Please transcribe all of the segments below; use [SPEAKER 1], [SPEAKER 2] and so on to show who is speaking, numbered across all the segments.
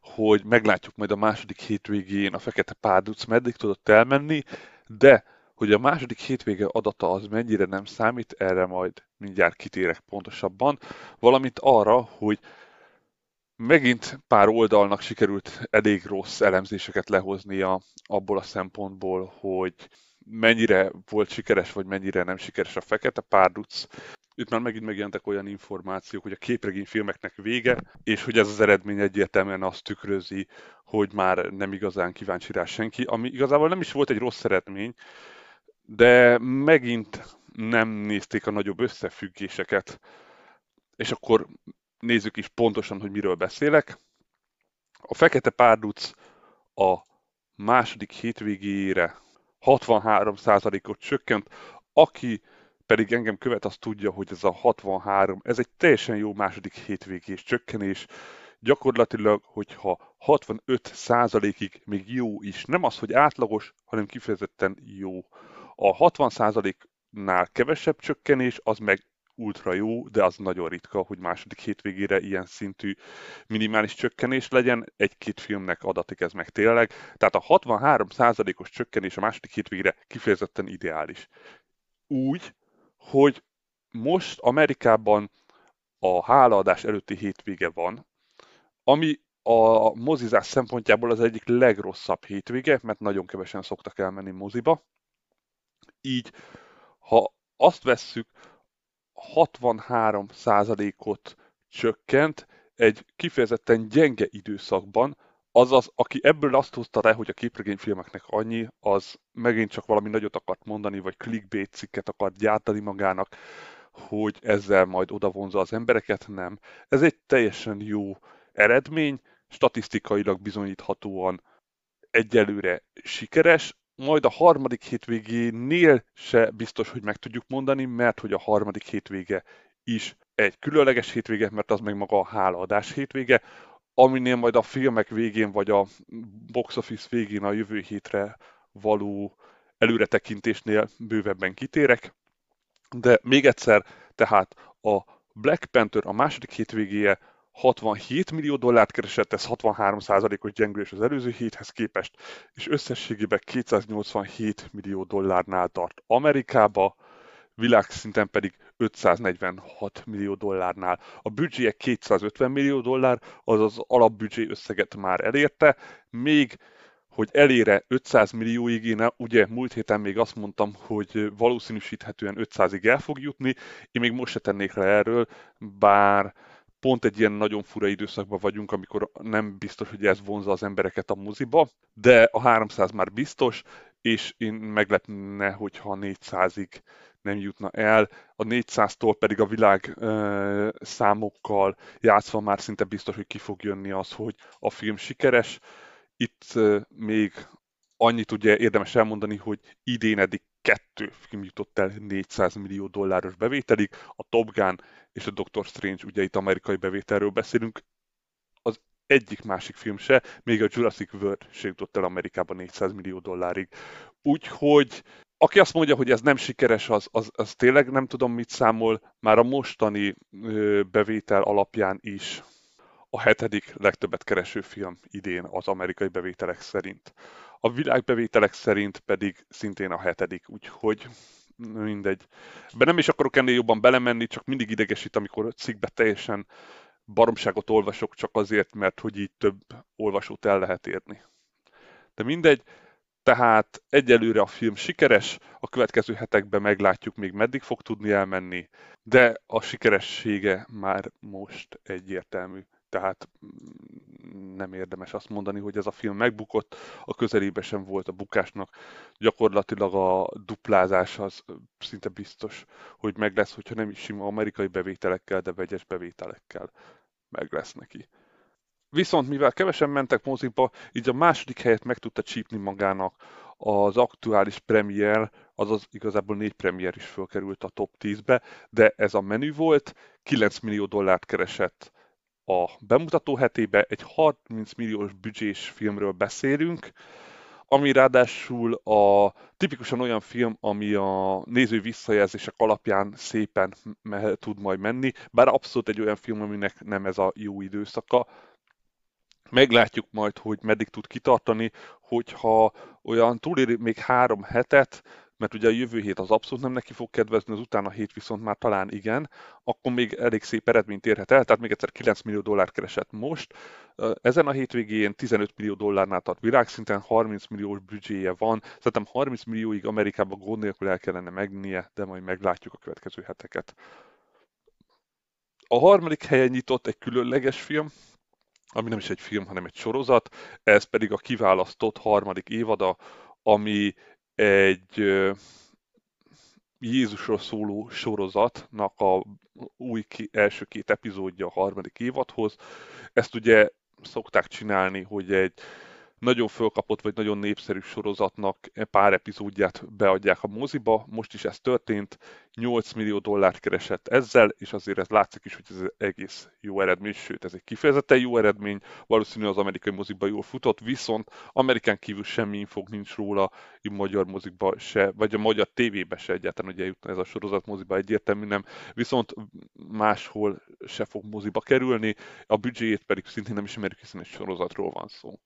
[SPEAKER 1] hogy meglátjuk majd a második hétvégén a Fekete Párduc meddig tudott elmenni, de hogy a második hétvége adata az mennyire nem számít, erre majd mindjárt kitérek pontosabban, valamint arra, hogy megint pár oldalnak sikerült elég rossz elemzéseket lehoznia abból a szempontból, hogy mennyire volt sikeres, vagy mennyire nem sikeres a Fekete Párduc. Itt már megint megjelentek olyan információk, hogy a képregényfilmeknek vége, és hogy ez az eredmény egyértelműen azt tükrözi, hogy már nem igazán kíváncsi rá senki, ami igazából nem is volt egy rossz eredmény, de megint nem nézték a nagyobb összefüggéseket. És akkor nézzük is pontosan, hogy miről beszélek. A Fekete Párduc a második hétvégére 63%-ot csökkent, aki pedig engem követ, az tudja, hogy ez a 63, ez egy teljesen jó második hétvégés csökkenés. Gyakorlatilag, hogyha 65%-ig még jó is, nem az, hogy átlagos, hanem kifejezetten jó. A 60%-nál kevesebb csökkenés, az meg ultra jó, de az nagyon ritka, hogy második hétvégére ilyen szintű minimális csökkenés legyen. Egy-két filmnek adatik ez meg tényleg. Tehát a 63%-os csökkenés a második hétvégére kifejezetten ideális. Úgy, hogy most Amerikában a hálaadás előtti hétvége van, ami a mozizás szempontjából az egyik legrosszabb hétvége, mert nagyon kevesen szoktak elmenni moziba. Így, ha azt vesszük, 63%-ot csökkent egy kifejezetten gyenge időszakban, azaz, aki ebből azt hozta le, hogy a képregényfilmeknek annyi, az megint csak valami nagyot akart mondani, vagy clickbait cikket akart gyártani magának, hogy ezzel majd odavonza az embereket, nem. Ez egy teljesen jó eredmény, statisztikailag bizonyíthatóan egyelőre sikeres, majd a harmadik hétvégénél se biztos, hogy meg tudjuk mondani, mert hogy a harmadik hétvége is egy különleges hétvége, mert az meg maga a hálaadás hétvége, aminél majd a filmek végén, vagy a box office végén a jövő hétre való előretekintésnél bővebben kitérek. De még egyszer, tehát a Black Panther a második hétvégéje 67 millió dollárt keresett, ez 63%-os gyengülés az előző héthez képest, és összességében 287 millió dollárnál tart Amerikába, világszinten pedig 546 millió dollárnál. A büdzséje 250 millió dollár, azaz az alapbüdzsé összeget már elérte, még hogy elére 500 millióig, én ugye múlt héten még azt mondtam, hogy valószínűsíthetően 500-ig el fog jutni, én még most se tennék le erről, bár pont egy ilyen nagyon fura időszakban vagyunk, amikor nem biztos, hogy ez vonza az embereket a moziba, de a 300 már biztos, és én meglepne, hogyha 400-ig nem jutna el. A 400-tól pedig a világ ö, számokkal játszva már szinte biztos, hogy ki fog jönni az, hogy a film sikeres. Itt ö, még annyit ugye érdemes elmondani, hogy idén eddig kettő film jutott el 400 millió dolláros bevételig, a Top Gun és a Doctor Strange, ugye itt amerikai bevételről beszélünk, az egyik másik film se, még a Jurassic World se jutott el Amerikában 400 millió dollárig. Úgyhogy aki azt mondja, hogy ez nem sikeres, az, az, az tényleg nem tudom mit számol, már a mostani bevétel alapján is a hetedik legtöbbet kereső film idén az amerikai bevételek szerint. A világbevételek szerint pedig szintén a hetedik, úgyhogy mindegy. Be nem is akarok ennél jobban belemenni, csak mindig idegesít, amikor cikkbe teljesen baromságot olvasok, csak azért, mert hogy így több olvasót el lehet érni. De mindegy, Tehát egyelőre a film sikeres, a következő hetekben meglátjuk még meddig fog tudni elmenni, de a sikeressége már most egyértelmű. Tehát mm, nem érdemes azt mondani, hogy ez a film megbukott, a közelébe sem volt a bukásnak. Gyakorlatilag a duplázás az szinte biztos, hogy meg lesz, hogyha nem is sima amerikai bevételekkel, de vegyes bevételekkel meg lesz neki. Viszont mivel kevesen mentek moziba, így a második helyet meg tudta csípni magának. Az aktuális premier, azaz igazából négy premier is fölkerült a top 10-be, de ez a menü volt, 9 millió dollárt keresett a bemutató hetébe, egy 30 milliós büdzsés filmről beszélünk, ami ráadásul a tipikusan olyan film, ami a néző visszajelzések alapján szépen tud majd menni, bár abszolút egy olyan film, aminek nem ez a jó időszaka, meglátjuk majd, hogy meddig tud kitartani, hogyha olyan túléri még három hetet, mert ugye a jövő hét az abszolút nem neki fog kedvezni, az utána hét viszont már talán igen, akkor még elég szép eredményt érhet el, tehát még egyszer 9 millió dollár keresett most. Ezen a hétvégén 15 millió dollárnál tart világszinten, 30 milliós büdzséje van, szerintem 30 millióig Amerikában gond nélkül el kellene megnie, de majd meglátjuk a következő heteket. A harmadik helyen nyitott egy különleges film, ami nem is egy film, hanem egy sorozat, ez pedig a kiválasztott harmadik évada, ami egy Jézusról szóló sorozatnak a új első két epizódja a harmadik évadhoz. Ezt ugye szokták csinálni, hogy egy nagyon fölkapott vagy nagyon népszerű sorozatnak pár epizódját beadják a moziba, most is ez történt, 8 millió dollárt keresett ezzel, és azért ez látszik is, hogy ez egész jó eredmény, sőt ez egy kifejezetten jó eredmény, valószínű az amerikai moziba jól futott, viszont Amerikán kívül semmi infog nincs róla, a magyar mozikba se, vagy a magyar tévébe se egyáltalán, hogy eljutna ez a sorozat moziba egyértelmű nem, viszont máshol se fog moziba kerülni, a büdzséjét pedig szintén nem ismerjük, hiszen egy sorozatról van szó.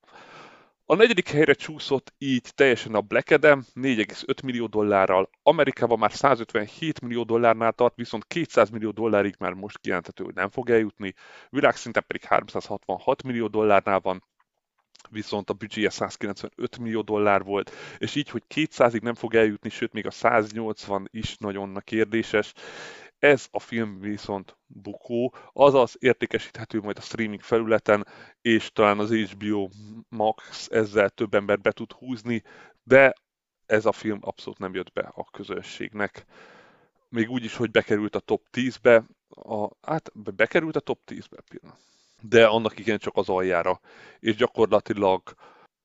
[SPEAKER 1] A negyedik helyre csúszott így teljesen a Black Adam 4,5 millió dollárral, Amerikában már 157 millió dollárnál tart, viszont 200 millió dollárig már most kijelenthető, hogy nem fog eljutni, világszinten pedig 366 millió dollárnál van, viszont a büdzséje 195 millió dollár volt, és így, hogy 200-ig nem fog eljutni, sőt még a 180 is nagyon kérdéses, ez a film viszont bukó, azaz értékesíthető majd a streaming felületen, és talán az HBO Max ezzel több ember be tud húzni, de ez a film abszolút nem jött be a közönségnek. Még úgy is, hogy bekerült a top 10-be, a, hát bekerült a top 10-be pillanat. De annak igen csak az aljára, és gyakorlatilag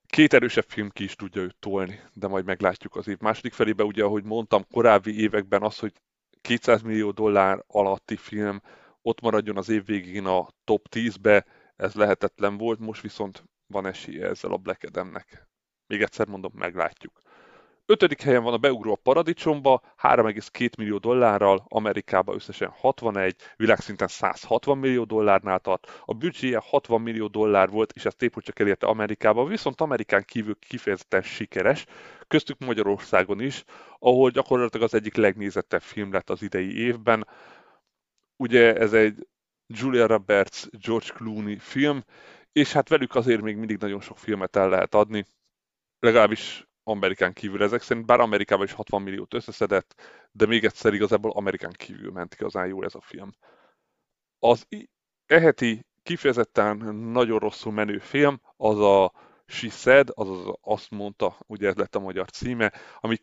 [SPEAKER 1] két erősebb film ki is tudja őt tolni, de majd meglátjuk az év második felébe. Ugye, ahogy mondtam, korábbi években az, hogy 200 millió dollár alatti film ott maradjon az év végén a top 10-be, ez lehetetlen volt, most viszont van esélye ezzel a Black Adamnek. Még egyszer mondom, meglátjuk. Ötödik helyen van a beugró a paradicsomba, 3,2 millió dollárral, Amerikában összesen 61, világszinten 160 millió dollárnál tart. A büdzséje 60 millió dollár volt, és ezt épp csak elérte Amerikába, viszont Amerikán kívül kifejezetten sikeres, köztük Magyarországon is, ahol gyakorlatilag az egyik legnézettebb film lett az idei évben. Ugye ez egy Julia Roberts, George Clooney film, és hát velük azért még mindig nagyon sok filmet el lehet adni, legalábbis Amerikán kívül ezek szerint, bár Amerikában is 60 milliót összeszedett, de még egyszer igazából Amerikán kívül ment igazán jól ez a film. Az eheti kifejezetten nagyon rosszul menő film, az a She Said, azaz azt mondta, ugye ez lett a magyar címe, ami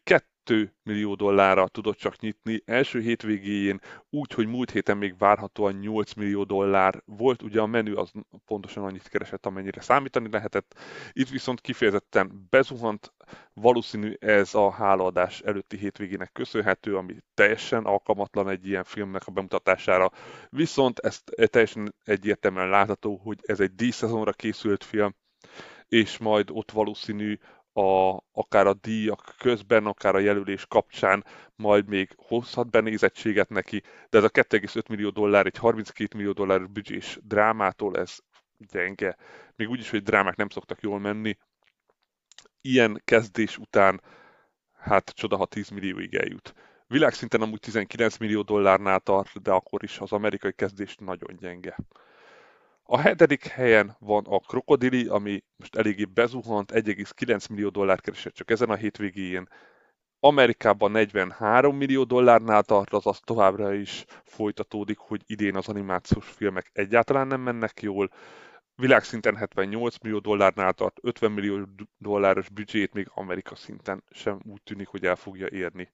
[SPEAKER 1] 2 millió dollárra tudott csak nyitni. Első hétvégéjén úgy, hogy múlt héten még várhatóan 8 millió dollár volt, ugye a menü az pontosan annyit keresett, amennyire számítani lehetett. Itt viszont kifejezetten bezuhant, valószínű ez a hálaadás előtti hétvégének köszönhető, ami teljesen alkalmatlan egy ilyen filmnek a bemutatására. Viszont ez teljesen egyértelműen látható, hogy ez egy díjszezonra készült film, és majd ott valószínű a, akár a díjak közben, akár a jelölés kapcsán majd még hozhat benézettséget neki, de ez a 2,5 millió dollár, egy 32 millió dollár büdzsés drámától ez gyenge. Még úgyis, hogy drámák nem szoktak jól menni. Ilyen kezdés után hát csoda, ha 10 millióig eljut. Világszinten amúgy 19 millió dollárnál tart, de akkor is az amerikai kezdés nagyon gyenge. A hetedik helyen van a Krokodili, ami most eléggé bezuhant, 1,9 millió dollár keresett csak ezen a hétvégén. Amerikában 43 millió dollárnál tart, azaz továbbra is folytatódik, hogy idén az animációs filmek egyáltalán nem mennek jól. Világszinten 78 millió dollárnál tart, 50 millió dolláros büdzsét még Amerika szinten sem úgy tűnik, hogy el fogja érni.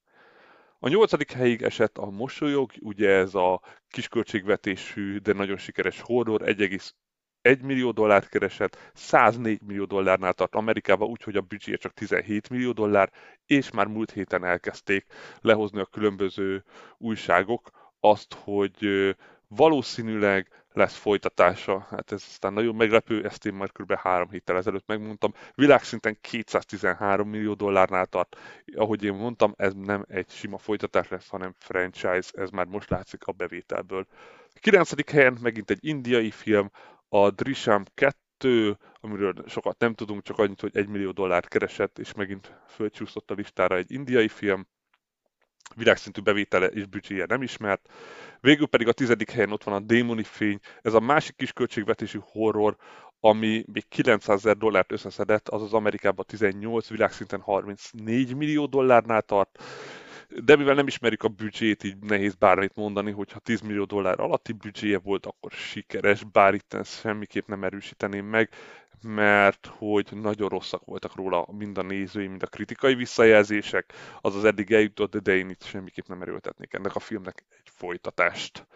[SPEAKER 1] A nyolcadik helyig esett a Mosolyog, ugye ez a kisköltségvetésű, de nagyon sikeres horror, 1,1 millió dollárt keresett, 104 millió dollárnál tart Amerikába, úgyhogy a büdzséje csak 17 millió dollár, és már múlt héten elkezdték lehozni a különböző újságok azt, hogy valószínűleg lesz folytatása. Hát ez aztán nagyon meglepő, ezt én már kb. három héttel ezelőtt megmondtam. Világszinten 213 millió dollárnál tart. Ahogy én mondtam, ez nem egy sima folytatás lesz, hanem franchise, ez már most látszik a bevételből. A 9. helyen megint egy indiai film, a Drisham 2, amiről sokat nem tudunk, csak annyit, hogy 1 millió dollárt keresett, és megint fölcsúszott a listára egy indiai film világszintű bevétele és büdzséje nem ismert. Végül pedig a tizedik helyen ott van a Démoni Fény, ez a másik kis költségvetésű horror, ami még 900 ezer dollárt összeszedett, azaz Amerikában 18, világszinten 34 millió dollárnál tart. De mivel nem ismerjük a büdzsét, így nehéz bármit mondani, hogy ha 10 millió dollár alatti büdzséje volt, akkor sikeres, bár itt semmiképp nem erősíteném meg mert hogy nagyon rosszak voltak róla mind a nézői, mind a kritikai visszajelzések, az az eddig eljutott, de én itt semmiképp nem erőltetnék ennek a filmnek egy folytatást.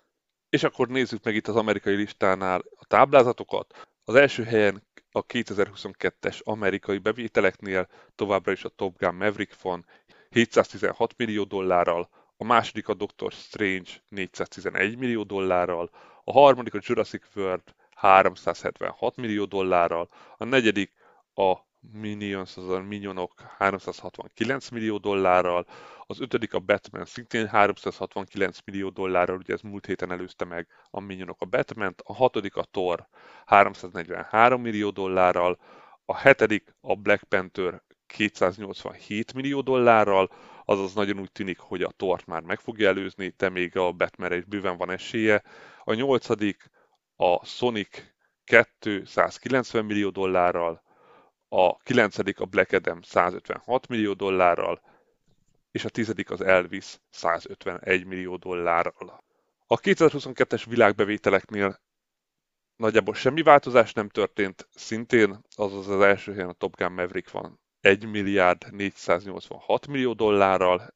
[SPEAKER 1] És akkor nézzük meg itt az amerikai listánál a táblázatokat. Az első helyen a 2022-es amerikai bevételeknél továbbra is a Top Gun Maverick van 716 millió dollárral, a második a Doctor Strange 411 millió dollárral, a harmadik a Jurassic World 376 millió dollárral, a negyedik a Minions, az a Minionok 369 millió dollárral, az ötödik a Batman szintén 369 millió dollárral, ugye ez múlt héten előzte meg a Minionok a batman a hatodik a Thor 343 millió dollárral, a hetedik a Black Panther 287 millió dollárral, azaz nagyon úgy tűnik, hogy a Tort már meg fogja előzni, de még a Batmanre is bőven van esélye. A nyolcadik a Sonic 2 190 millió dollárral, a 9. a Black Adam 156 millió dollárral, és a 10. az Elvis 151 millió dollárral. A 2022-es világbevételeknél nagyjából semmi változás nem történt, szintén azaz az első helyen a Top Gun Maverick van 1 milliárd 486 millió dollárral,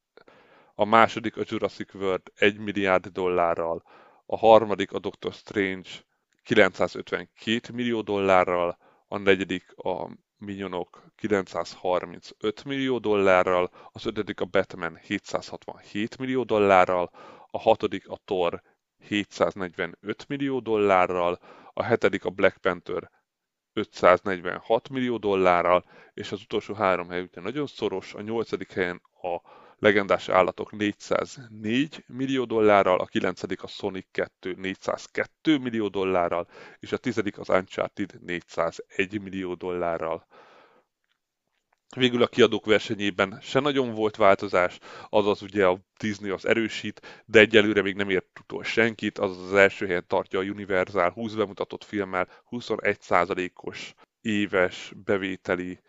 [SPEAKER 1] a második a Jurassic World 1 milliárd dollárral, a harmadik a Doctor Strange 952 millió dollárral, a negyedik a Minionok 935 millió dollárral, az ötödik a Batman 767 millió dollárral, a hatodik a Thor 745 millió dollárral, a hetedik a Black Panther 546 millió dollárral, és az utolsó három hely ugye nagyon szoros, a nyolcadik helyen a legendás állatok 404 millió dollárral, a 9. a Sonic 2 402 millió dollárral, és a 10. az Uncharted 401 millió dollárral. Végül a kiadók versenyében se nagyon volt változás, azaz ugye a Disney az erősít, de egyelőre még nem ért utol senkit, azaz az első helyen tartja a Universal 20 bemutatott filmmel 21%-os éves bevételi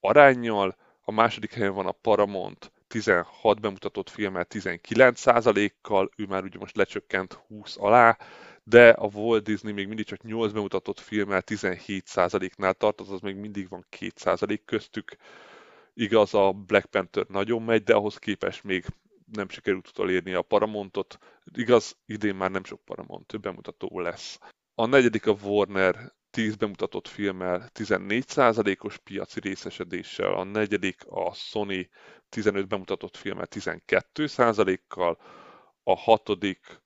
[SPEAKER 1] arányjal, a második helyen van a Paramount 16 bemutatott filmmel 19%-kal, ő már ugye most lecsökkent 20 alá, de a Walt Disney még mindig csak 8 bemutatott filmmel 17%-nál tart, azaz még mindig van 2% köztük. Igaz, a Black Panther nagyon megy, de ahhoz képest még nem sikerült utolérni a Paramontot. Igaz, idén már nem sok Paramount, több bemutató lesz. A negyedik a Warner 10 bemutatott filmmel 14%-os piaci részesedéssel, a negyedik a Sony 15 bemutatott filmmel 12%-kal, a hatodik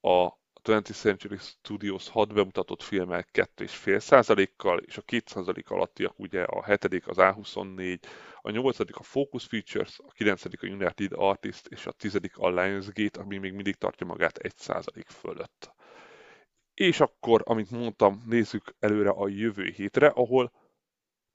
[SPEAKER 1] a 20th Century Studios 6 bemutatott filmmel 2,5%-kal, és a 2% alattiak ugye a hetedik az A24, a nyolcadik a Focus Features, a kilencedik a United Artist, és a tizedik a Lionsgate, ami még mindig tartja magát 1% fölött. És akkor, amit mondtam, nézzük előre a jövő hétre, ahol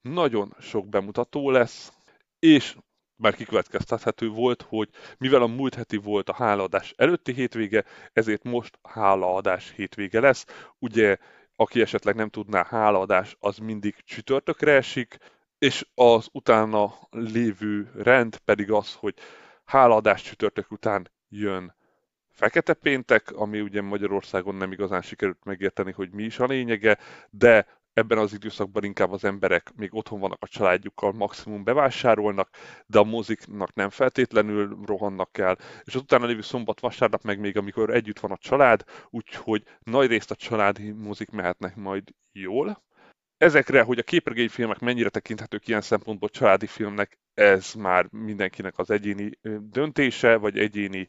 [SPEAKER 1] nagyon sok bemutató lesz, és már kikövetkeztethető volt, hogy mivel a múlt heti volt a hálaadás előtti hétvége, ezért most hálaadás hétvége lesz. Ugye aki esetleg nem tudná, hálaadás az mindig csütörtökre esik, és az utána lévő rend pedig az, hogy hálaadás csütörtök után jön Fekete péntek, ami ugye Magyarországon nem igazán sikerült megérteni, hogy mi is a lényege, de ebben az időszakban inkább az emberek még otthon vannak a családjukkal, maximum bevásárolnak, de a moziknak nem feltétlenül rohannak el, és az utána lévő szombat, vasárnap meg még amikor együtt van a család, úgyhogy nagy részt a családi mozik mehetnek majd jól. Ezekre, hogy a képregényfilmek mennyire tekinthetők ilyen szempontból családi filmnek, ez már mindenkinek az egyéni döntése, vagy egyéni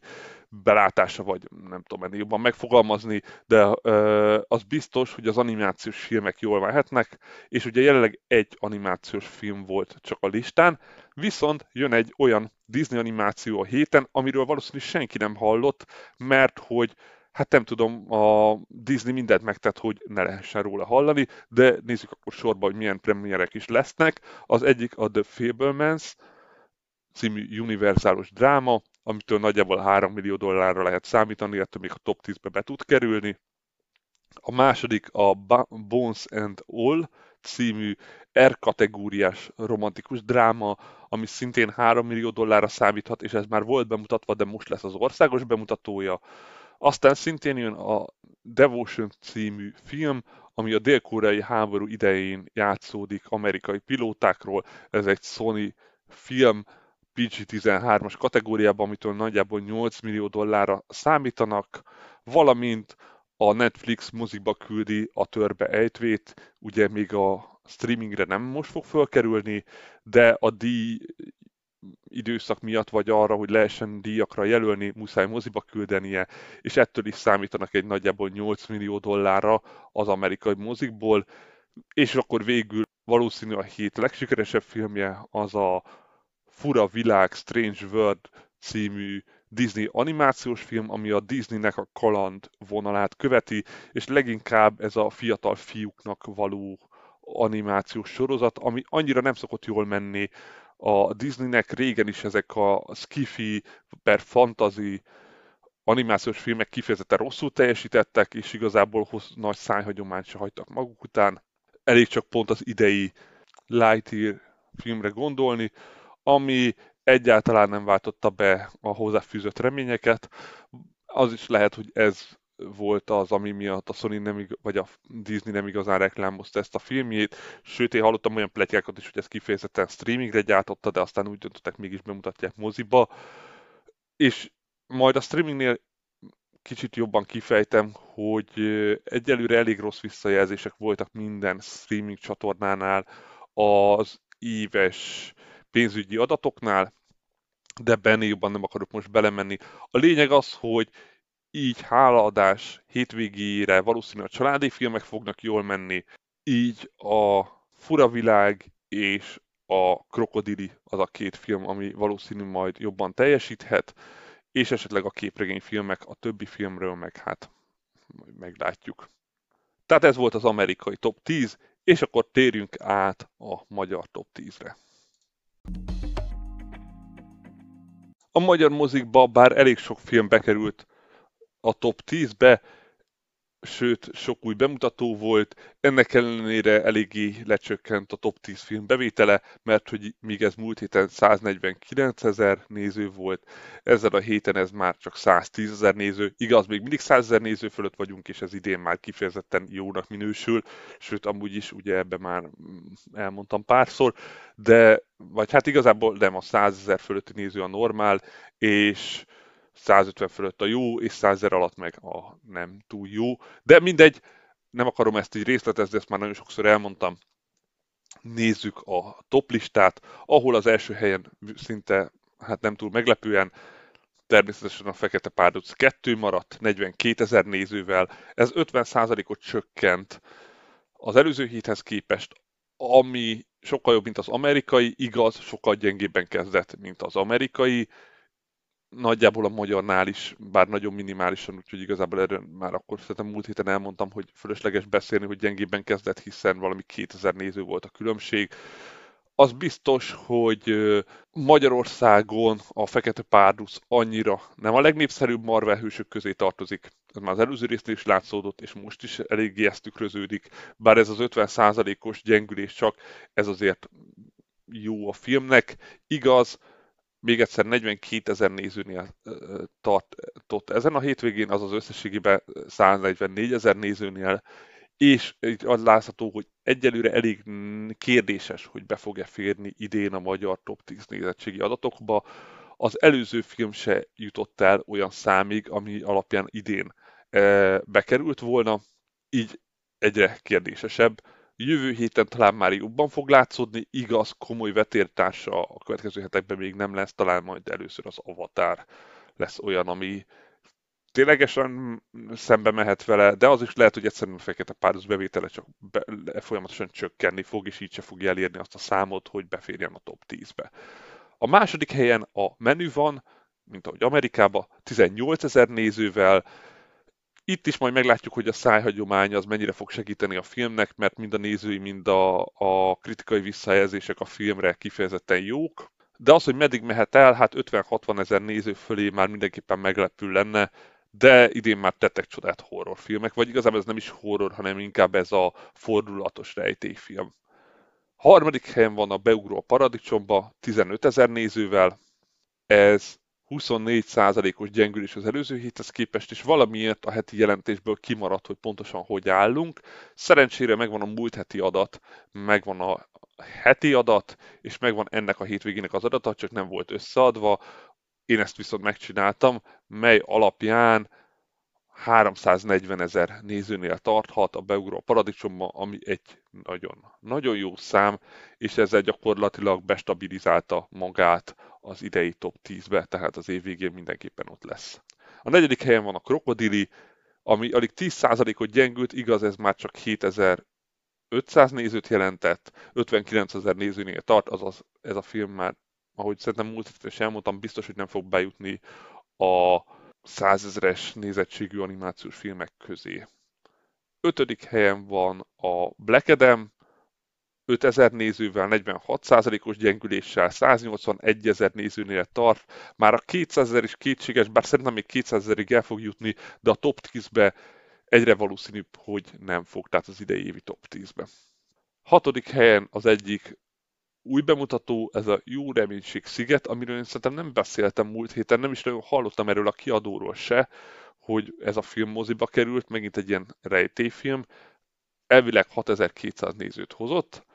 [SPEAKER 1] belátása, vagy nem tudom ennél jobban megfogalmazni, de ö, az biztos, hogy az animációs filmek jól mehetnek, és ugye jelenleg egy animációs film volt csak a listán, viszont jön egy olyan Disney animáció a héten, amiről valószínűleg senki nem hallott, mert hogy hát nem tudom, a Disney mindent megtett, hogy ne lehessen róla hallani, de nézzük akkor sorba, hogy milyen premierek is lesznek. Az egyik a The Fablemans, című univerzálos dráma, amitől nagyjából 3 millió dollárra lehet számítani, ettől még a top 10-be be tud kerülni. A második a Bones and All című R-kategóriás romantikus dráma, ami szintén 3 millió dollárra számíthat, és ez már volt bemutatva, de most lesz az országos bemutatója. Aztán szintén jön a Devotion című film, ami a dél-koreai háború idején játszódik amerikai pilótákról. Ez egy Sony film, PG-13-as kategóriában, amitől nagyjából 8 millió dollárra számítanak, valamint a Netflix mozikba küldi a törbe ejtvét, ugye még a streamingre nem most fog fölkerülni, de a díj időszak miatt, vagy arra, hogy lehessen díjakra jelölni, muszáj moziba küldenie, és ettől is számítanak egy nagyjából 8 millió dollárra az amerikai mozikból, és akkor végül valószínű a hét legsikeresebb filmje az a Fura Világ Strange World című Disney animációs film, ami a Disneynek a kaland vonalát követi, és leginkább ez a fiatal fiúknak való animációs sorozat, ami annyira nem szokott jól menni a Disneynek régen is ezek a skifi per fantasy animációs filmek kifejezetten rosszul teljesítettek, és igazából hoz, nagy szájhagyományt se hagytak maguk után. Elég csak pont az idei Lightyear filmre gondolni, ami egyáltalán nem váltotta be a hozzáfűzött reményeket. Az is lehet, hogy ez volt az, ami miatt a Sony nem, vagy a Disney nem igazán reklámozta ezt a filmjét, sőt én hallottam olyan pletyákat is, hogy ez kifejezetten streamingre gyártotta, de aztán úgy döntöttek, mégis bemutatják moziba, és majd a streamingnél kicsit jobban kifejtem, hogy egyelőre elég rossz visszajelzések voltak minden streaming csatornánál az éves pénzügyi adatoknál, de benne jobban nem akarok most belemenni. A lényeg az, hogy így hálaadás hétvégére valószínűleg a családi filmek fognak jól menni, így a Fura Világ és a Krokodili az a két film, ami valószínű majd jobban teljesíthet, és esetleg a képregényfilmek a többi filmről meg hát majd meglátjuk. Tehát ez volt az amerikai top 10, és akkor térjünk át a magyar top 10-re. A magyar mozikba bár elég sok film bekerült a top 10-be, sőt, sok új bemutató volt, ennek ellenére eléggé lecsökkent a top 10 film bevétele, mert hogy míg ez múlt héten 149 ezer néző volt, ezzel a héten ez már csak 110 ezer néző, igaz, még mindig 100 ezer néző fölött vagyunk, és ez idén már kifejezetten jónak minősül, sőt, amúgy is ugye ebbe már elmondtam párszor, de, vagy hát igazából nem a 100 ezer fölötti néző a normál, és 150 fölött a jó, és 100 ezer alatt meg a nem túl jó. De mindegy, nem akarom ezt így részletezni, ezt már nagyon sokszor elmondtam. Nézzük a top listát, ahol az első helyen szinte, hát nem túl meglepően, természetesen a Fekete Párduc 2 maradt, 42 ezer nézővel. Ez 50%-ot csökkent az előző héthez képest, ami sokkal jobb, mint az amerikai, igaz, sokkal gyengébben kezdett, mint az amerikai, nagyjából a magyarnál is, bár nagyon minimálisan, úgyhogy igazából erről már akkor szerintem múlt héten elmondtam, hogy fölösleges beszélni, hogy gyengébben kezdett, hiszen valami 2000 néző volt a különbség. Az biztos, hogy Magyarországon a Fekete Párduc annyira nem a legnépszerűbb Marvel hősök közé tartozik. Ez már az előző résznél is látszódott, és most is eléggé ezt tükröződik. Bár ez az 50%-os gyengülés csak, ez azért jó a filmnek. Igaz, még egyszer 42 ezer nézőnél tartott ezen a hétvégén, azaz összességében 144 ezer nézőnél, és így az látható, hogy egyelőre elég kérdéses, hogy be fog-e férni idén a magyar top 10 nézettségi adatokba. Az előző film se jutott el olyan számig, ami alapján idén bekerült volna, így egyre kérdésesebb Jövő héten talán már jobban fog látszódni, igaz, komoly vetértársa a következő hetekben még nem lesz, talán majd először az Avatar lesz olyan, ami ténylegesen szembe mehet vele, de az is lehet, hogy egyszerűen a Fekete Párduc bevétele csak be, folyamatosan csökkenni fog, és így se fogja elérni azt a számot, hogy beférjen a top 10-be. A második helyen a menü van, mint ahogy Amerikában, 18 ezer nézővel, itt is majd meglátjuk, hogy a szájhagyomány az mennyire fog segíteni a filmnek, mert mind a nézői, mind a, a kritikai visszajelzések a filmre kifejezetten jók. De az, hogy meddig mehet el, hát 50-60 ezer néző fölé már mindenképpen meglepő lenne, de idén már tettek csodát horrorfilmek, vagy igazából ez nem is horror, hanem inkább ez a fordulatos rejtélyfilm. Harmadik helyen van a Beugró a Paradicsomba, 15 ezer nézővel. Ez 24%-os gyengülés az előző héthez képest, és valamiért a heti jelentésből kimaradt, hogy pontosan hogy állunk. Szerencsére megvan a múlt heti adat, megvan a heti adat, és megvan ennek a hétvégének az adata, csak nem volt összeadva. Én ezt viszont megcsináltam, mely alapján 340 ezer nézőnél tarthat a beugró paradicsomba, ami egy nagyon, nagyon jó szám, és ezzel gyakorlatilag bestabilizálta magát az idei top 10-be, tehát az év végén mindenképpen ott lesz. A negyedik helyen van a Krokodili, ami alig 10%-ot gyengült, igaz, ez már csak 7500 nézőt jelentett, 59 ezer nézőnél tart, azaz ez a film már, ahogy szerintem múlt héten is elmondtam, biztos, hogy nem fog bejutni a százezres nézettségű animációs filmek közé. Ötödik helyen van a Black Adam, 5000 nézővel, 46%-os gyengüléssel, 181 ezer nézőnél tart. Már a 200 ezer is kétséges, bár szerintem még 200 ezerig el fog jutni, de a top 10-be egyre valószínűbb, hogy nem fog, tehát az idei évi top 10-be. Hatodik helyen az egyik új bemutató, ez a Jó Reménység sziget, amiről én szerintem nem beszéltem múlt héten, nem is nagyon hallottam erről a kiadóról se, hogy ez a film moziba került, megint egy ilyen rejtélyfilm, elvileg 6200 nézőt hozott,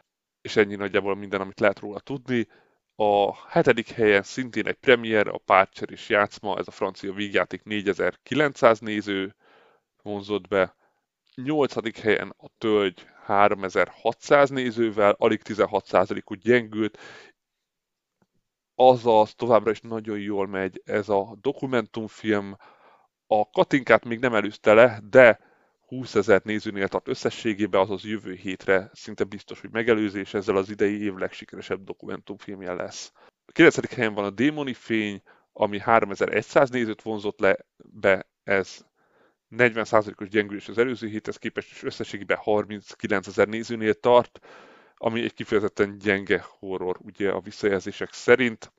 [SPEAKER 1] és ennyi nagyjából minden, amit lehet róla tudni. A hetedik helyen szintén egy premier, a Párcser és játszma, ez a francia vígjáték 4900 néző vonzott be. Nyolcadik helyen a Tölgy 3600 nézővel, alig 16%-ot gyengült, azaz továbbra is nagyon jól megy ez a dokumentumfilm. A Katinkát még nem előzte le, de 20 ezer nézőnél tart összességében, azaz jövő hétre szinte biztos, hogy megelőzés ezzel az idei év legsikeresebb dokumentumfilmje lesz. A 9. helyen van a Démoni Fény, ami 3100 nézőt vonzott le be, ez 40%-os gyengülés az előző héthez képest, és összességében 39 ezer nézőnél tart, ami egy kifejezetten gyenge horror, ugye a visszajelzések szerint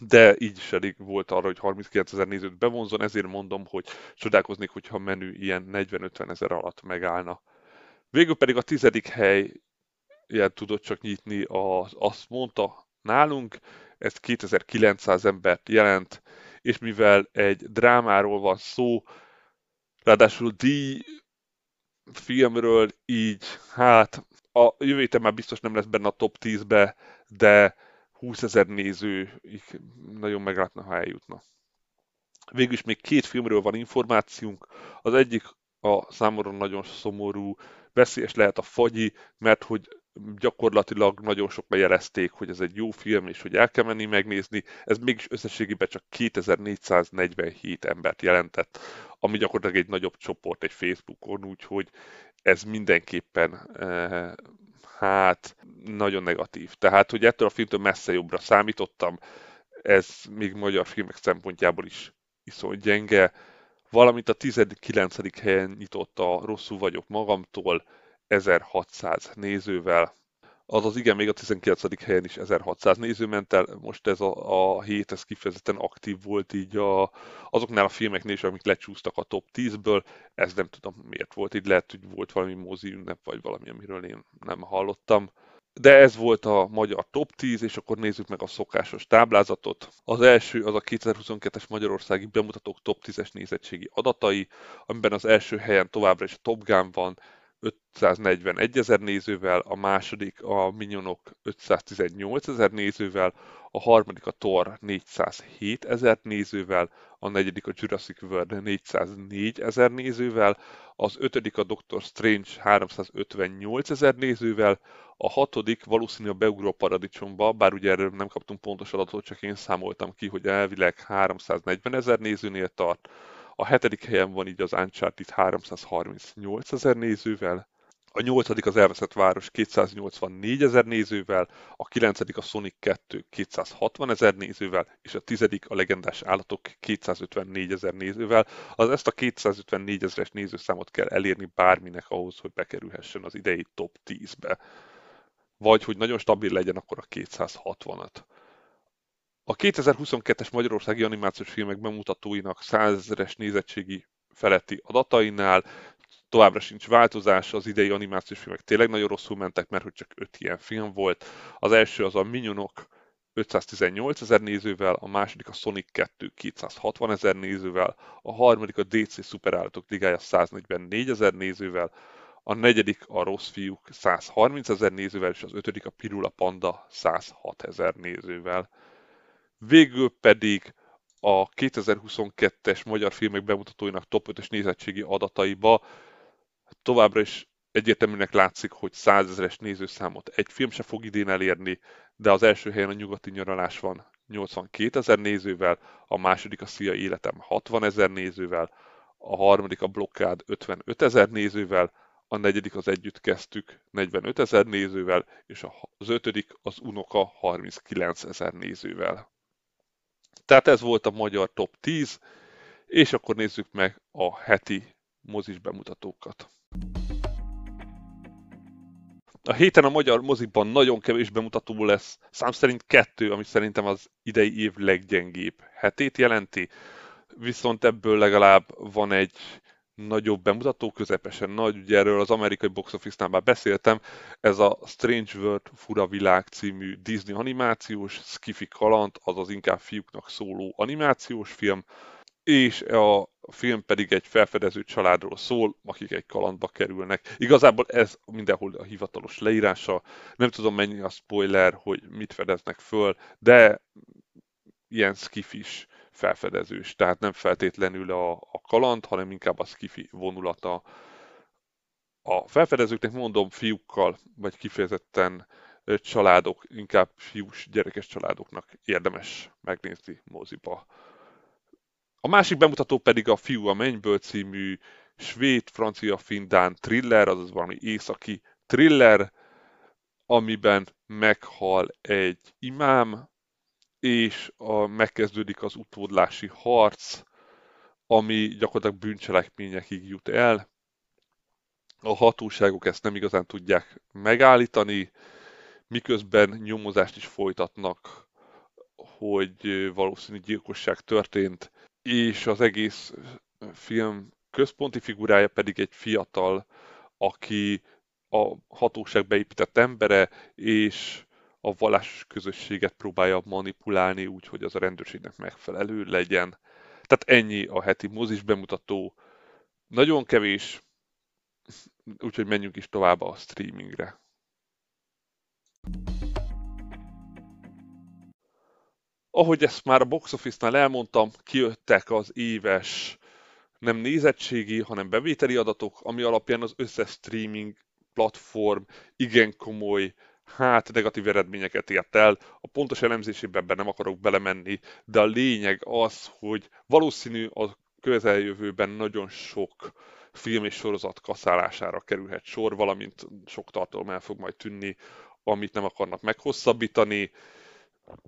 [SPEAKER 1] de így is elég volt arra, hogy 39 ezer nézőt bevonzon, ezért mondom, hogy csodálkoznék, hogyha menü ilyen 40-50 ezer alatt megállna. Végül pedig a tizedik hely ilyen tudott csak nyitni, az, azt mondta nálunk, ez 2900 embert jelent, és mivel egy drámáról van szó, ráadásul díj filmről, így hát a jövő héten már biztos nem lesz benne a top 10-be, de 20 ezer néző nagyon meglátna, ha eljutna. Végül is még két filmről van információnk. Az egyik a számomra nagyon szomorú, veszélyes lehet a Fagyi, mert hogy gyakorlatilag nagyon sokan jelezték, hogy ez egy jó film, és hogy el kell menni megnézni. Ez mégis összességében csak 2447 embert jelentett, ami gyakorlatilag egy nagyobb csoport egy Facebookon, úgyhogy ez mindenképpen eh, hát nagyon negatív. Tehát, hogy ettől a filmtől messze jobbra számítottam, ez még magyar filmek szempontjából is iszony gyenge, valamint a 19. helyen nyitott a Rosszul vagyok magamtól, 1600 nézővel. Azaz igen, még a 19. helyen is 1600 néző ment el, most ez a, a hét, ez kifejezetten aktív volt így a, azoknál a filmeknél is, amik lecsúsztak a top 10-ből, ez nem tudom miért volt, így lehet, hogy volt valami mozi ünnep, vagy valami, amiről én nem hallottam. De ez volt a magyar top 10, és akkor nézzük meg a szokásos táblázatot. Az első az a 2022-es Magyarországi bemutatók top 10-es nézettségi adatai, amiben az első helyen továbbra is a Top Gun van, 541 ezer nézővel, a második a Minionok 518 ezer nézővel, a harmadik a Thor 407 ezer nézővel, a negyedik a Jurassic World 404 ezer nézővel, az ötödik a Doctor Strange 358 ezer nézővel, a hatodik valószínű a Beugró Paradicsomba, bár ugye erről nem kaptunk pontos adatot, csak én számoltam ki, hogy elvileg 340 ezer nézőnél tart, a hetedik helyen van így az Uncharted 338 ezer nézővel, a nyolcadik az Elveszett Város 284 ezer nézővel, a kilencedik a Sonic 2 260 ezer nézővel, és a tizedik a Legendás Állatok 254 ezer nézővel. Az ezt a 254 ezeres nézőszámot kell elérni bárminek ahhoz, hogy bekerülhessen az idei top 10-be. Vagy hogy nagyon stabil legyen, akkor a 260-at. A 2022-es magyarországi animációs filmek bemutatóinak 100 ezeres nézettségi feletti adatainál továbbra sincs változás, az idei animációs filmek tényleg nagyon rosszul mentek, mert hogy csak 5 ilyen film volt. Az első az a Minionok 518 ezer nézővel, a második a Sonic 2 260 ezer nézővel, a harmadik a DC Szuperállatok Ligája 144 ezer nézővel, a negyedik a Rossz Fiúk 130 ezer nézővel, és az ötödik a Pirula Panda 106 ezer nézővel. Végül pedig a 2022-es magyar filmek bemutatóinak top 5-ös nézettségi adataiba továbbra is egyértelműnek látszik, hogy százezeres nézőszámot egy film se fog idén elérni, de az első helyen a nyugati nyaralás van 82 ezer nézővel, a második a Szia Életem 60 ezer nézővel, a harmadik a Blokkád 55 ezer nézővel, a negyedik az Együtt kezdtük 45 ezer nézővel, és az ötödik az Unoka 39 ezer nézővel. Tehát ez volt a magyar top 10, és akkor nézzük meg a heti mozis bemutatókat. A héten a magyar mozikban nagyon kevés bemutató lesz, szám szerint kettő, ami szerintem az idei év leggyengébb hetét jelenti, viszont ebből legalább van egy nagyobb bemutató, közepesen nagy, ugye erről az amerikai box office-nál már beszéltem, ez a Strange World Fura Világ című Disney animációs, skifi kaland, azaz inkább fiúknak szóló animációs film, és a film pedig egy felfedező családról szól, akik egy kalandba kerülnek. Igazából ez mindenhol a hivatalos leírása, nem tudom mennyi a spoiler, hogy mit fedeznek föl, de ilyen skifis felfedezős, tehát nem feltétlenül a, a kaland, hanem inkább a skifi vonulata. A felfedezőknek mondom fiúkkal, vagy kifejezetten családok, inkább fiús gyerekes családoknak érdemes megnézni moziba. A másik bemutató pedig a Fiú a Mennyből című svéd, francia, findán thriller, azaz valami északi thriller, amiben meghal egy imám, és a, megkezdődik az utódlási harc, ami gyakorlatilag bűncselekményekig jut el. A hatóságok ezt nem igazán tudják megállítani, miközben nyomozást is folytatnak, hogy valószínű gyilkosság történt, és az egész film központi figurája pedig egy fiatal, aki a hatóság beépített embere, és a vallásos közösséget próbálja manipulálni úgy, hogy az a rendőrségnek megfelelő legyen. Tehát ennyi a heti mozis bemutató. Nagyon kevés, úgyhogy menjünk is tovább a streamingre. Ahogy ezt már a box office-nál elmondtam, kijöttek az éves nem nézettségi, hanem bevételi adatok, ami alapján az összes streaming platform igen komoly hát negatív eredményeket ért el. A pontos elemzésében ebben nem akarok belemenni, de a lényeg az, hogy valószínű a közeljövőben nagyon sok film és sorozat kaszálására kerülhet sor, valamint sok tartalom el fog majd tűnni, amit nem akarnak meghosszabbítani.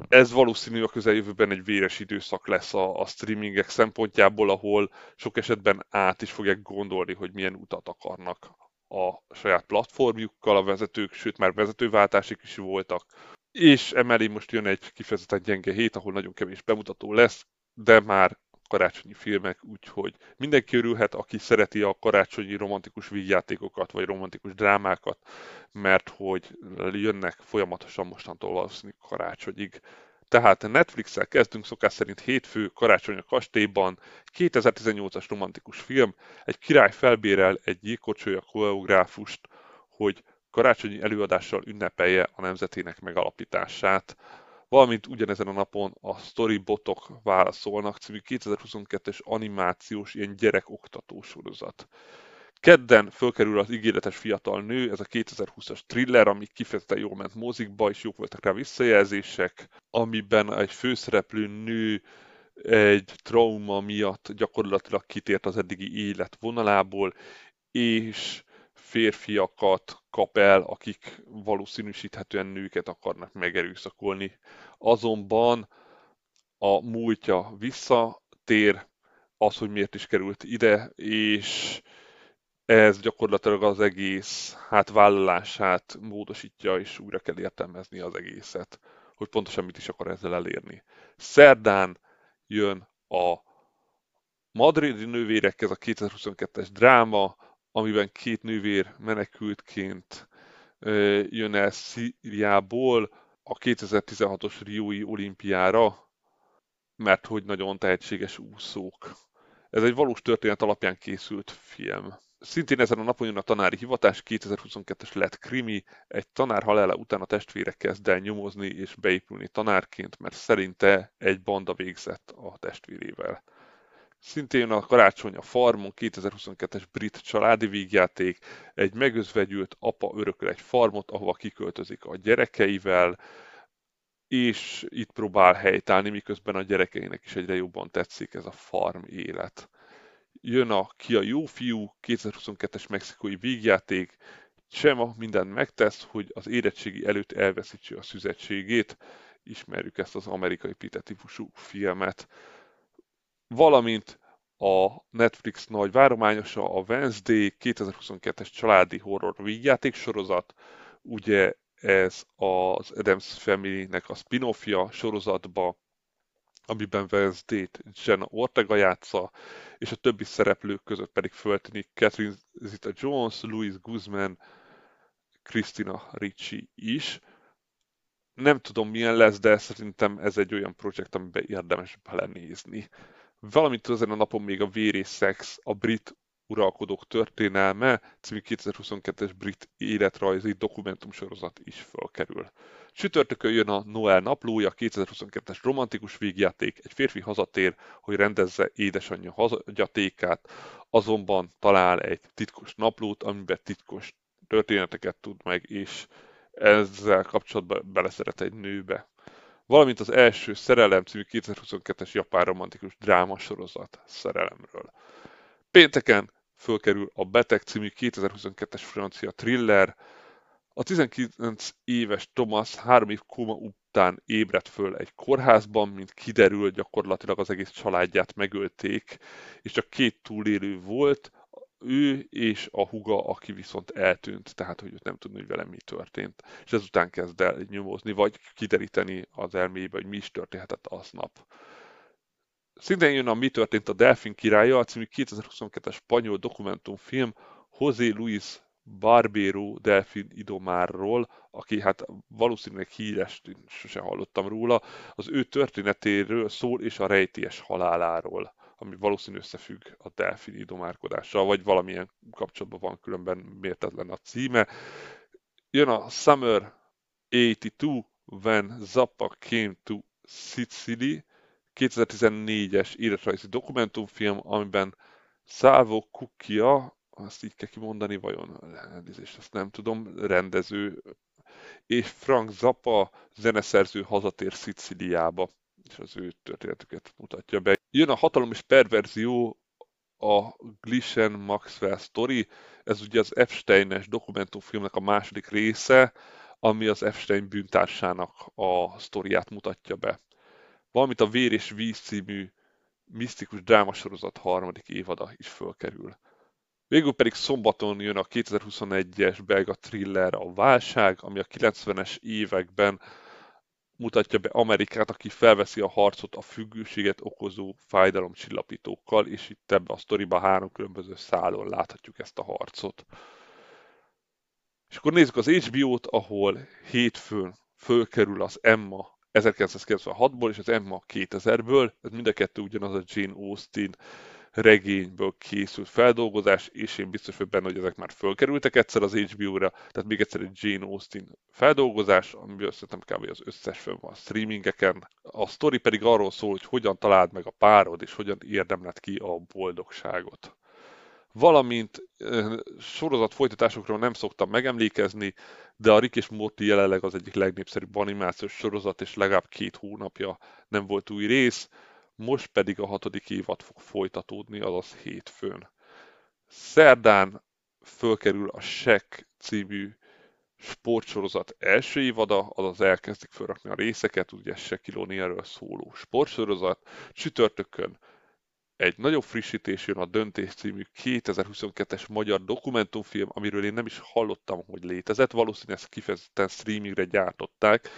[SPEAKER 1] Ez valószínű a közeljövőben egy véres időszak lesz a, a streamingek szempontjából, ahol sok esetben át is fogják gondolni, hogy milyen utat akarnak a saját platformjukkal, a vezetők, sőt már vezetőváltásik is voltak. És emellé most jön egy kifejezetten gyenge hét, ahol nagyon kevés bemutató lesz, de már karácsonyi filmek, úgyhogy mindenki örülhet, aki szereti a karácsonyi romantikus vígjátékokat, vagy romantikus drámákat, mert hogy jönnek folyamatosan mostantól valószínűleg karácsonyig. Tehát Netflix-el kezdünk szokás szerint hétfő karácsony a kastélyban, 2018-as romantikus film, egy király felbérel egy jégkocsolya koreográfust, hogy karácsonyi előadással ünnepelje a nemzetének megalapítását. Valamint ugyanezen a napon a Storybotok válaszolnak című 2022-es animációs ilyen gyerekoktató sorozat. Kedden fölkerül az ígéretes fiatal nő, ez a 2020-as thriller, ami kifejezetten jól ment mozikba, és jók voltak rá visszajelzések, amiben egy főszereplő nő egy trauma miatt gyakorlatilag kitért az eddigi élet vonalából, és férfiakat kap el, akik valószínűsíthetően nőket akarnak megerőszakolni. Azonban a múltja visszatér, az, hogy miért is került ide, és ez gyakorlatilag az egész hát vállalását módosítja, és újra kell értelmezni az egészet, hogy pontosan mit is akar ezzel elérni. Szerdán jön a Madridi nővérek, ez a 2022-es dráma, amiben két nővér menekültként jön el Szíriából a 2016-os Riói olimpiára, mert hogy nagyon tehetséges úszók. Ez egy valós történet alapján készült film. Szintén ezen a napon jön a tanári hivatás, 2022-es lett krimi, egy tanár halála után a testvére kezd el nyomozni és beépülni tanárként, mert szerinte egy banda végzett a testvérével. Szintén a Karácsony a Farmon 2022-es brit családi vígjáték, egy megözvegyült apa örököl egy farmot, ahova kiköltözik a gyerekeivel, és itt próbál helytállni, miközben a gyerekeinek is egyre jobban tetszik ez a farm élet. Jön a Ki a jó fiú, 2022-es mexikói vígjáték, Csema mindent megtesz, hogy az érettségi előtt elveszítse a szüzetségét. Ismerjük ezt az amerikai pite típusú filmet valamint a Netflix nagy várományosa, a Wednesday 2022-es családi horror vígjáték sorozat. Ugye ez az Adams Family-nek a spin-offja sorozatba, amiben Wednesday-t Jenna Ortega játsza, és a többi szereplők között pedig föltűnik Catherine Zeta-Jones, Louis Guzman, Christina Ricci is. Nem tudom milyen lesz, de szerintem ez egy olyan projekt, amiben érdemes belenézni. Valamint ezen a napon még a Vér és Szex, a brit uralkodók történelme című 2022-es brit életrajzi dokumentumsorozat is felkerül. Csütörtökön jön a Noel naplója, 2022-es romantikus végjáték, egy férfi hazatér, hogy rendezze édesanyja hazatékát, azonban talál egy titkos naplót, amiben titkos történeteket tud meg, és ezzel kapcsolatban beleszeret egy nőbe valamint az első Szerelem című 2022-es japán romantikus dráma sorozat szerelemről. Pénteken fölkerül a Beteg című 2022-es francia thriller, a 19 éves Thomas három év kóma után ébredt föl egy kórházban, mint kiderül, gyakorlatilag az egész családját megölték, és csak két túlélő volt, ő és a huga, aki viszont eltűnt, tehát hogy őt nem tudni, hogy vele mi történt. És ezután kezd el nyomozni, vagy kideríteni az elmébe, hogy mi is történhetett aznap. Szintén jön a Mi történt a Delfin királya, a című 2022-es spanyol dokumentumfilm José Luis Barbero Delfin Idomárról, aki hát valószínűleg híres, sose hallottam róla, az ő történetéről szól és a rejtélyes haláláról ami valószínű összefügg a delfin idomárkodással, vagy valamilyen kapcsolatban van, különben miért lenne a címe. Jön a Summer 82, When Zappa Came to Sicily, 2014-es életrajzi dokumentumfilm, amiben Salvo Cucchia, azt így kell kimondani, vajon elnézést, azt nem tudom, rendező, és Frank Zappa zeneszerző hazatér Sziciliába és az ő történetüket mutatja be. Jön a hatalom és perverzió, a Glishen Maxwell story, ez ugye az Epstein-es dokumentumfilmnek a második része, ami az Epstein bűntársának a sztoriát mutatja be. Valamint a Vér és Víz című misztikus drámasorozat harmadik évada is fölkerül. Végül pedig szombaton jön a 2021-es belga thriller A Válság, ami a 90-es években mutatja be Amerikát, aki felveszi a harcot a függőséget okozó fájdalomcsillapítókkal, és itt ebbe a sztoriba három különböző szálon láthatjuk ezt a harcot. És akkor nézzük az HBO-t, ahol hétfőn fölkerül az Emma 1996-ból és az Emma 2000-ből, ez mind a kettő ugyanaz a Jane Austen regényből készült feldolgozás, és én biztos vagyok benne, hogy ezek már fölkerültek egyszer az HBO-ra, tehát még egyszer egy Jane Austen feldolgozás, amiből szerintem kb. az összes fönn van a streamingeken. A sztori pedig arról szól, hogy hogyan találd meg a párod, és hogyan érdemled ki a boldogságot valamint sorozat folytatásokról nem szoktam megemlékezni, de a Rick és Morty jelenleg az egyik legnépszerűbb animációs sorozat, és legalább két hónapja nem volt új rész, most pedig a hatodik évad fog folytatódni, azaz hétfőn. Szerdán fölkerül a Shek című sportsorozat első évada, azaz elkezdik felrakni a részeket, ugye Shaquille szóló sportsorozat. Csütörtökön egy nagyobb frissítés jön a Döntés című 2022-es magyar dokumentumfilm, amiről én nem is hallottam, hogy létezett. Valószínűleg ezt kifejezetten streamingre gyártották,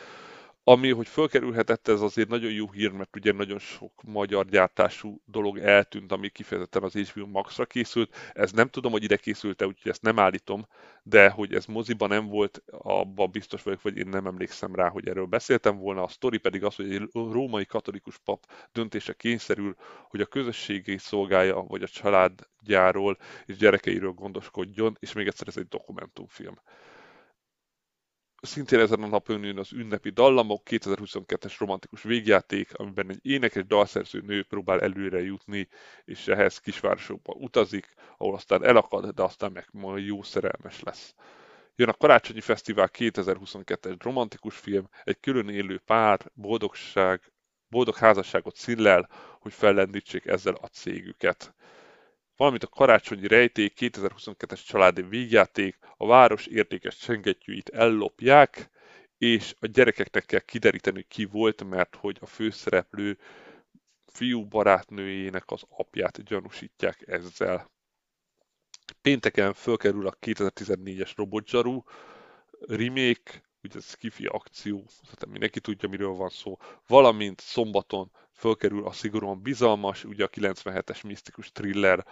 [SPEAKER 1] ami, hogy fölkerülhetett, ez azért nagyon jó hír, mert ugye nagyon sok magyar gyártású dolog eltűnt, ami kifejezetten az HBO Max-ra készült. Ez nem tudom, hogy ide készült-e, úgyhogy ezt nem állítom, de hogy ez moziban nem volt, abban biztos vagyok, vagy én nem emlékszem rá, hogy erről beszéltem volna. A sztori pedig az, hogy egy római katolikus pap döntése kényszerül, hogy a közösségi szolgálja, vagy a családjáról és gyerekeiről gondoskodjon, és még egyszer ez egy dokumentumfilm szintén ezen a napon jön az ünnepi dallamok, 2022-es romantikus végjáték, amiben egy énekes dalszerző nő próbál előre jutni, és ehhez kisvárosokba utazik, ahol aztán elakad, de aztán meg majd jó szerelmes lesz. Jön a Karácsonyi Fesztivál 2022-es romantikus film, egy külön élő pár, boldogság, boldog házasságot szillel, hogy fellendítsék ezzel a cégüket valamint a karácsonyi rejték 2022-es családi vígjáték a város értékes csengettyűit ellopják, és a gyerekeknek kell kideríteni, ki volt, mert hogy a főszereplő fiú barátnőjének az apját gyanúsítják ezzel. Pénteken fölkerül a 2014-es Robotzsaru remake, ugye ez kifi akció, szerintem mindenki tudja, miről van szó, valamint szombaton fölkerül a szigorúan bizalmas, ugye a 97-es misztikus thriller,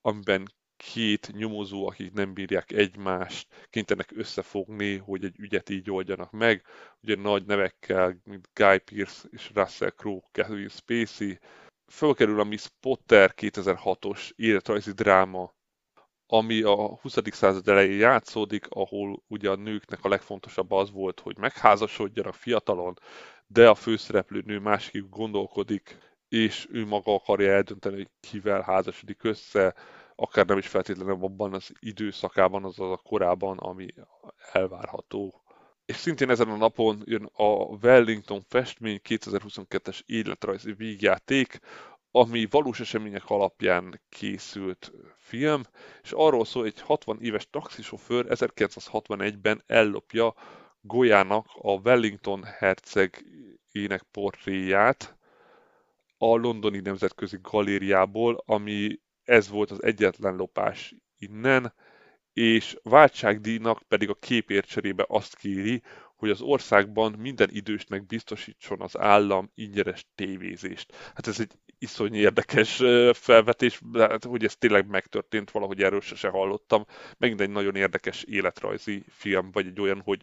[SPEAKER 1] amiben két nyomozó, akik nem bírják egymást, kénytelenek összefogni, hogy egy ügyet így oldjanak meg. Ugye nagy nevekkel, mint Guy Pearce és Russell Crowe, Kevin Spacey. Fölkerül a Miss Potter 2006-os életrajzi dráma, ami a 20. század elején játszódik, ahol ugye a nőknek a legfontosabb az volt, hogy megházasodjanak fiatalon, de a főszereplő nő másik gondolkodik, és ő maga akarja eldönteni, hogy kivel házasodik össze, akár nem is feltétlenül abban az időszakában, azaz a korában, ami elvárható. És szintén ezen a napon jön a Wellington festmény 2022-es életrajzi vígjáték, ami valós események alapján készült film, és arról szól, egy 60 éves taxisofőr 1961-ben ellopja Golyának a Wellington hercegének portréját, a londoni nemzetközi galériából, ami ez volt az egyetlen lopás innen, és váltságdíjnak pedig a képért cserébe azt kéri, hogy az országban minden idősnek biztosítson az állam ingyenes tévézést. Hát ez egy iszony érdekes felvetés, hát, hogy ez tényleg megtörtént, valahogy erről se hallottam. Megint egy nagyon érdekes életrajzi film, vagy egy olyan, hogy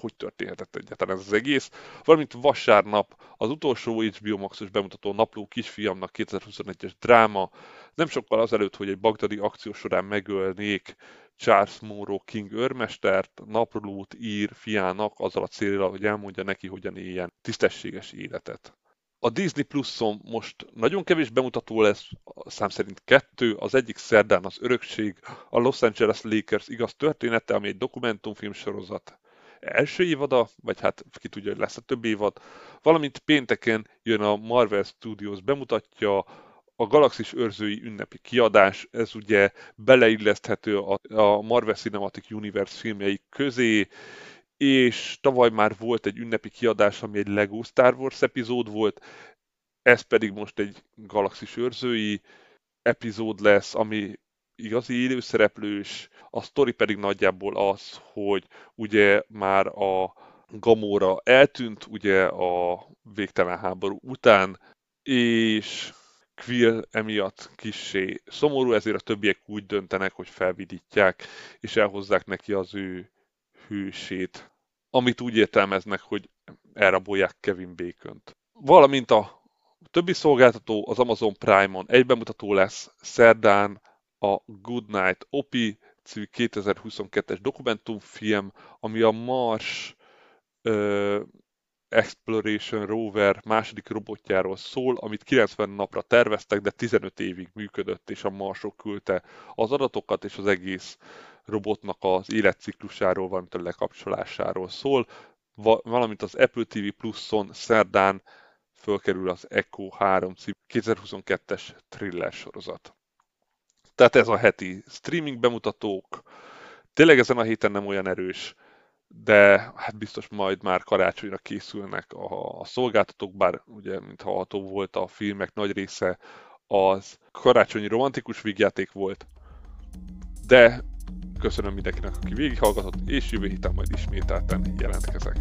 [SPEAKER 1] hogy történhetett egyáltalán ez az egész. Valamint vasárnap az utolsó HBO Max-os bemutató Napló kisfiamnak 2021-es dráma, nem sokkal azelőtt, hogy egy bagdadi akció során megölnék Charles Monroe King őrmestert, naplót ír fiának azzal a célra, hogy elmondja neki, hogyan éljen tisztességes életet. A Disney Plus-on most nagyon kevés bemutató lesz, szám szerint kettő, az egyik szerdán az Örökség, a Los Angeles Lakers igaz története, ami egy dokumentumfilm sorozat. Első évada, vagy hát ki tudja, hogy lesz a több évad, valamint pénteken jön a Marvel Studios bemutatja a Galaxis őrzői ünnepi kiadás, ez ugye beleilleszthető a Marvel Cinematic Universe filmjei közé, és tavaly már volt egy ünnepi kiadás, ami egy Lego Star Wars epizód volt, ez pedig most egy Galaxis őrzői epizód lesz, ami igazi élőszereplős, a sztori pedig nagyjából az, hogy ugye már a Gamora eltűnt ugye a végtelen háború után, és Quill emiatt kissé szomorú, ezért a többiek úgy döntenek, hogy felvidítják, és elhozzák neki az ő hősét, amit úgy értelmeznek, hogy elrabolják Kevin bacon -t. Valamint a többi szolgáltató az Amazon Prime-on egy bemutató lesz szerdán a Good Night Opi című 2022-es dokumentumfilm, ami a Mars ö, Exploration Rover második robotjáról szól, amit 90 napra terveztek, de 15 évig működött, és a Marsok küldte az adatokat, és az egész robotnak az életciklusáról, valamint a lekapcsolásáról szól, valamint az Apple TV Plus-on szerdán fölkerül az Echo 3 2022-es thriller sorozat. Tehát ez a heti streaming bemutatók. Tényleg ezen a héten nem olyan erős, de hát biztos majd már karácsonyra készülnek a, a szolgáltatók, bár ugye, mint hallható volt, a filmek nagy része az karácsonyi romantikus vígjáték volt. De köszönöm mindenkinek, aki végighallgatott, és jövő héten majd ismételten jelentkezek.